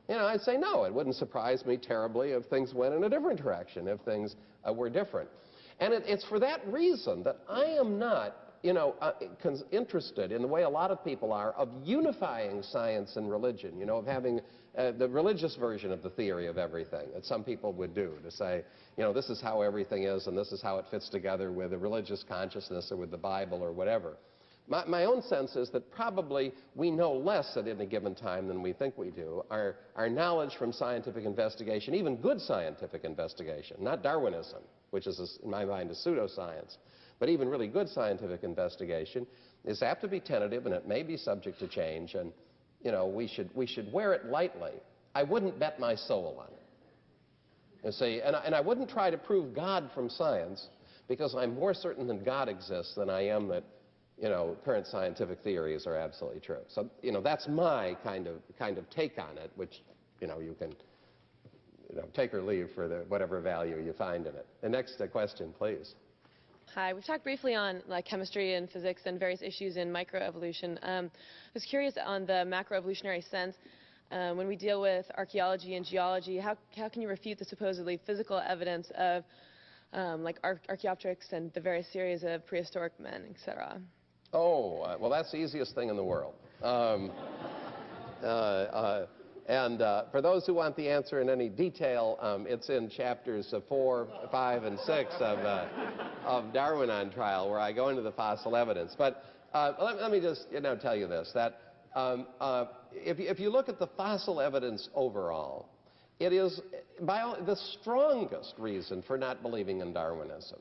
You know, I'd say no. It wouldn't surprise me terribly if things went in a different direction, if things uh, were different. And it, it's for that reason that I am not you know, uh, interested in the way a lot of people are of unifying science and religion, you know, of having uh, the religious version of the theory of everything that some people would do to say, you know, this is how everything is and this is how it fits together with a religious consciousness or with the Bible or whatever. My, my, own sense is that probably we know less at any given time than we think we do. Our, our knowledge from scientific investigation, even good scientific investigation, not Darwinism, which is, a, in my mind, a pseudoscience, but even really good scientific investigation is apt to be tentative and it may be subject to change. And, you know, we should, we should wear it lightly. I wouldn't bet my soul on it. You see, and I, and I wouldn't try to prove God from science because I'm more certain that God exists than I am that, you know, current scientific theories are absolutely true. So, you know, that's my kind of, kind of take on it, which, you know, you can you know, take or leave for the, whatever value you find in it. The next uh, question, please. Hi, we've talked briefly on like chemistry and physics and various issues in microevolution. Um, I was curious on the macroevolutionary sense. Um, when we deal with archaeology and geology, how, how can you refute the supposedly physical evidence of um, like Ar Archaeopteryx and the various series of prehistoric men, etc.? Oh, uh, well, that's the easiest thing in the world. Um, uh, uh, and uh, for those who want the answer in any detail, um, it's in chapters uh, 4, 5, and 6 of, of Darwin on Trial, where I go into the fossil evidence. But let, let, me just you know, tell you this, that um, if, if you look at the fossil evidence overall, it is by the strongest reason for not believing in Darwinism.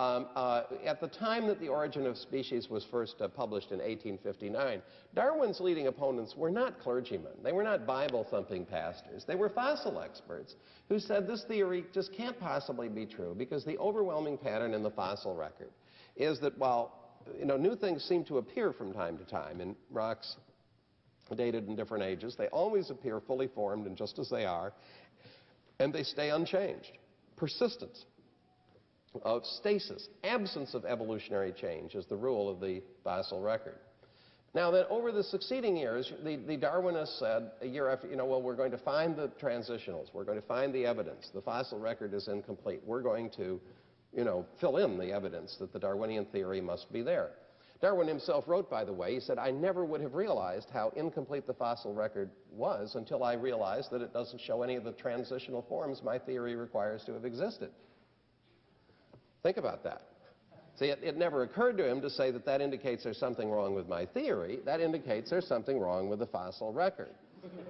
Um, uh, at the time that The Origin of Species was first uh, published in 1859, Darwin's leading opponents were not clergymen. They were not Bible-thumping pastors. They were fossil experts who said this theory just can't possibly be true because the overwhelming pattern in the fossil record is that while you know, new things seem to appear from time to time in rocks dated in different ages, they always appear fully formed and just as they are, and they stay unchanged. Persistence of stasis, absence of evolutionary change is the rule of the fossil record. Now that over the succeeding years, the, the Darwinists said a year after, you know, well, we're going to find the transitionals, we're going to find the evidence, the fossil record is incomplete, we're going to, you know, fill in the evidence that the Darwinian theory must be there. Darwin himself wrote, by the way, he said, I never would have realized how incomplete the fossil record was until I realized that it doesn't show any of the transitional forms my theory requires to have existed. Think about that. See, it, it, never occurred to him to say that that indicates there's something wrong with my theory. That indicates there's something wrong with the fossil record.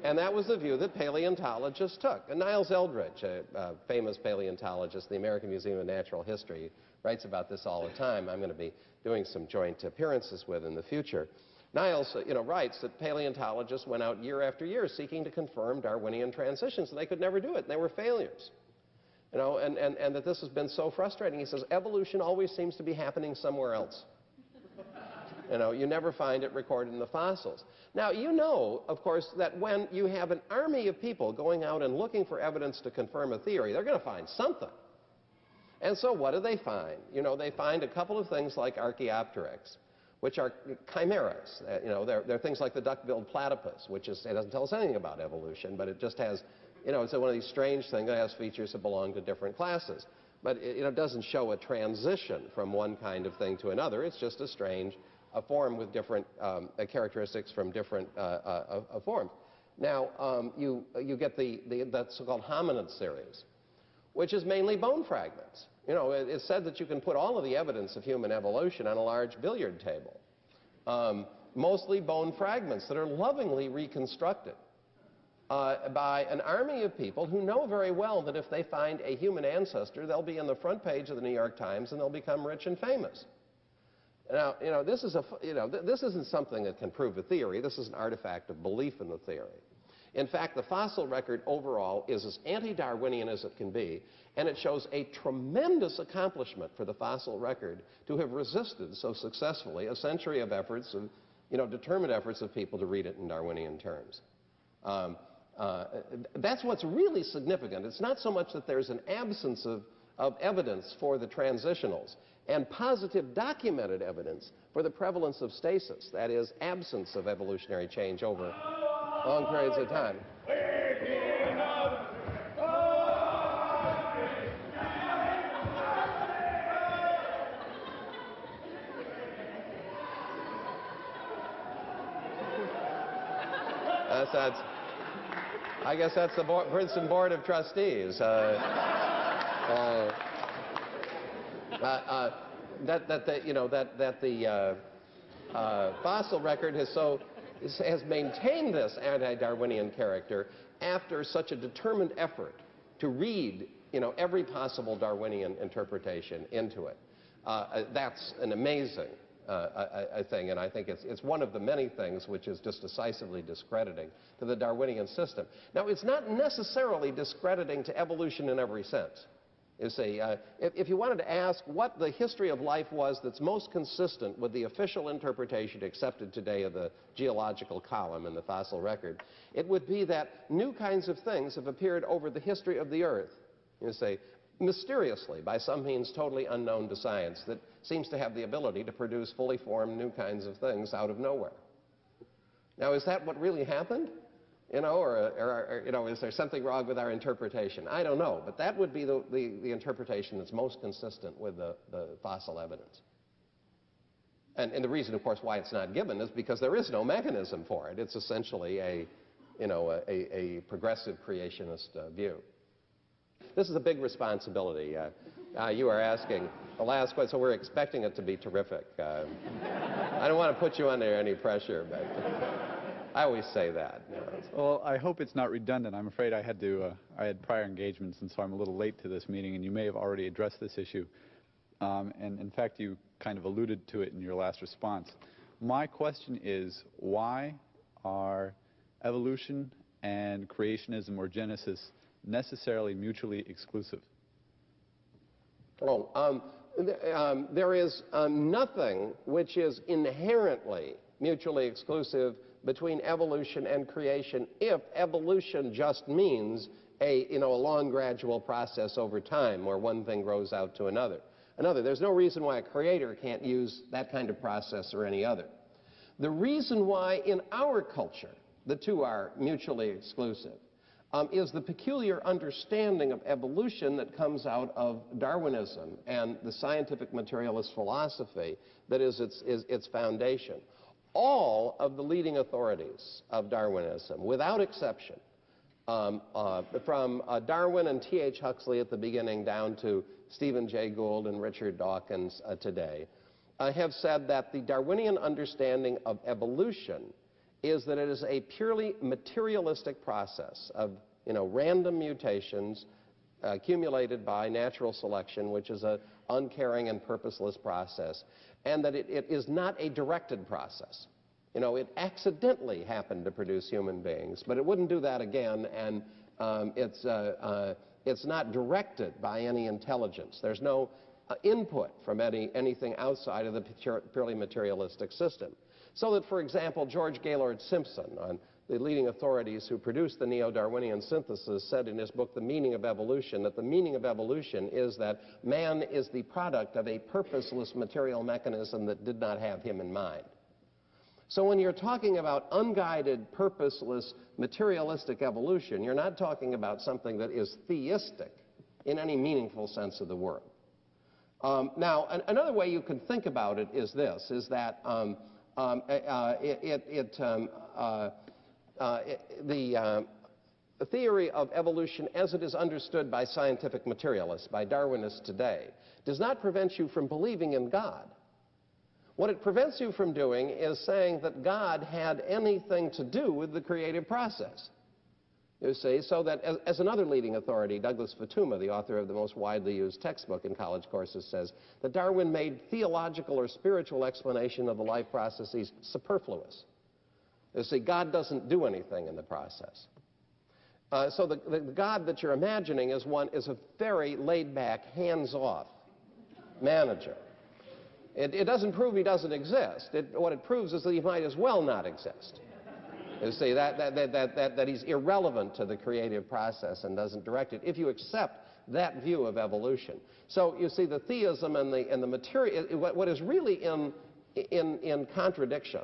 and that was the view that paleontologists took. And Niles Eldredge, a, a famous paleontologist, the American Museum of Natural History, writes about this all the time. I'm going to be doing some joint appearances with in the future. Niles, you know, writes that paleontologists went out year after year seeking to confirm Darwinian transitions, and they could never do it. They were failures. You know, and, and, and that this has been so frustrating. He says, evolution always seems to be happening somewhere else. you know, you never find it recorded in the fossils. Now, you know, of course, that when you have an army of people going out and looking for evidence to confirm a theory, they're going to find something. And so what do they find? You know, they find a couple of things like Archaeopteryx, which are chimeras. Uh, you know, they're, they're things like the duck-billed platypus, which is, it doesn't tell us anything about evolution, but it just has, you know, it's one of these strange things that has features that belong to different classes. But it you know, doesn't show a transition from one kind of thing to another. It's just a strange a form with different um, uh, characteristics from different uh, uh, uh forms. Now, um, you, you get the, the, the so-called hominid series, which is mainly bone fragments. You know, it, it's said that you can put all of the evidence of human evolution on a large billiard table. Um, mostly bone fragments that are lovingly reconstructed uh, by an army of people who know very well that if they find a human ancestor, they'll be in the front page of the New York Times and they'll become rich and famous. Now, you know, this, is a, you know, th this isn't something that can prove a theory. This is an artifact of belief in the theory. In fact, the fossil record overall is as anti-Darwinian as it can be, and it shows a tremendous accomplishment for the fossil record to have resisted so successfully a century of efforts, of, you know, determined efforts of people to read it in Darwinian terms. Um, Uh, uh, that's what's really significant. It's not so much that there's an absence of, of evidence for the transitionals and positive documented evidence for the prevalence of stasis, that is, absence of evolutionary change over long periods of time. That's, I guess that's the Bo Princeton Board of Trustees. Uh, uh, uh, uh that, that the, you know, that, that the uh, uh, fossil record has so has maintained this anti-Darwinian character after such a determined effort to read you know, every possible Darwinian interpretation into it. Uh, that's an amazing a, thing, and I think it's, it's one of the many things which is just decisively discrediting to the Darwinian system. Now, it's not necessarily discrediting to evolution in every sense. You see, uh, if, if, you wanted to ask what the history of life was that's most consistent with the official interpretation accepted today of the geological column in the fossil record, it would be that new kinds of things have appeared over the history of the Earth. You say, mysteriously, by some means totally unknown to science, that seems to have the ability to produce fully formed new kinds of things out of nowhere. Now, is that what really happened? You know, or, or, or, you know, is there something wrong with our interpretation? I don't know, but that would be the, the, the interpretation that's most consistent with the, the fossil evidence. And, and, the reason, of course, why it's not given is because there is no mechanism for it. It's essentially a, you know, a, a progressive creationist uh, view. This is a big responsibility. Uh, uh, you are asking the last question, so we're expecting it to be terrific. Uh, I don't want to put you under any pressure, but. I always say that. You know. Well, I hope it's not redundant. I'm afraid I had to. Uh, I had prior engagements, and so I'm a little late to this meeting. And you may have already addressed this issue. Um, and in fact, you kind of alluded to it in your last response. My question is, why are evolution and creationism or Genesis necessarily mutually exclusive? Oh, um, th um, there is um, nothing which is inherently mutually exclusive between evolution and creation if evolution just means a, you know, a long gradual process over time where one thing grows out to another. Another, there's no reason why a creator can't use that kind of process or any other. The reason why in our culture the two are mutually exclusive um, is the peculiar understanding of evolution that comes out of Darwinism and the scientific materialist philosophy that is its, is its foundation. All of the leading authorities of Darwinism, without exception, um, uh, from uh, Darwin and T.H. Huxley at the beginning down to Stephen Jay Gould and Richard Dawkins uh, today, uh, have said that the Darwinian understanding of evolution is that it is a purely materialistic process of you know, random mutations accumulated by natural selection, which is an uncaring and purposeless process, and that it, it is not a directed process. You know, it accidentally happened to produce human beings, but it wouldn't do that again, and um, it's, uh, uh, it's not directed by any intelligence. There's no uh, input from any, anything outside of the purely materialistic system. So that, for example, George Gaylord Simpson, on the leading authorities who produced the neo-Darwinian synthesis, said in his book, The Meaning of Evolution, that the meaning of evolution is that man is the product of a purposeless material mechanism that did not have him in mind. So when you're talking about unguided, purposeless, materialistic evolution, you're not talking about something that is theistic in any meaningful sense of the word. Um, now, an another way you can think about it is this, is that um, um, uh, it, it, um, uh, uh, uh, the theory of evolution as it is understood by scientific materialists, by Darwinists today, does not prevent you from believing in God. What it prevents you from doing is saying that God had anything to do with the creative process. You see, so that as, as, another leading authority, Douglas Futuyma, the author of the most widely used textbook in college courses, says that Darwin made theological or spiritual explanation of the life processes superfluous. You see, God doesn't do anything in the process. Uh, so the, the, God that you're imagining is one is a very laid-back, hands-off manager. It, it doesn't prove he doesn't exist. It, what it proves is that he might as well not exist. You see, that, that, that, that, that, he's irrelevant to the creative process and doesn't direct it, if you accept that view of evolution. So you see, the theism and the, and the material, what, what is really in, in, in contradiction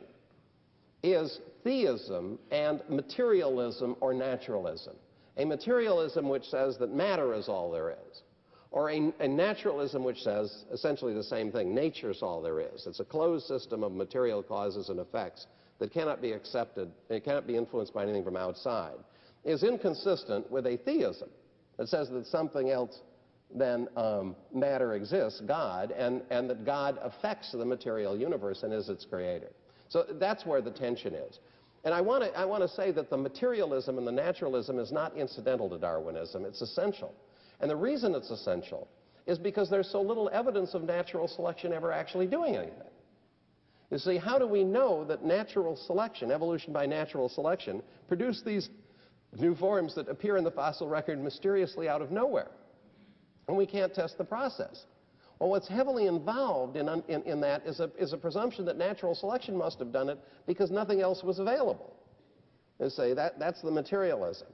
is theism and materialism or naturalism. A materialism which says that matter is all there is or a, a, naturalism which says essentially the same thing. Nature's all there is. It's a closed system of material causes and effects that cannot be accepted, it cannot be influenced by anything from outside, is inconsistent with a theism that says that something else than um, matter exists, God, and, and that God affects the material universe and is its creator. So that's where the tension is. And I want to I want to say that the materialism and the naturalism is not incidental to Darwinism, it's essential. And the reason it's essential is because there's so little evidence of natural selection ever actually doing anything. You see, how do we know that natural selection, evolution by natural selection, produced these new forms that appear in the fossil record mysteriously out of nowhere? And we can't test the process. Well, what's heavily involved in, in, in that is a, is a presumption that natural selection must have done it because nothing else was available. You see, that, that's the materialism.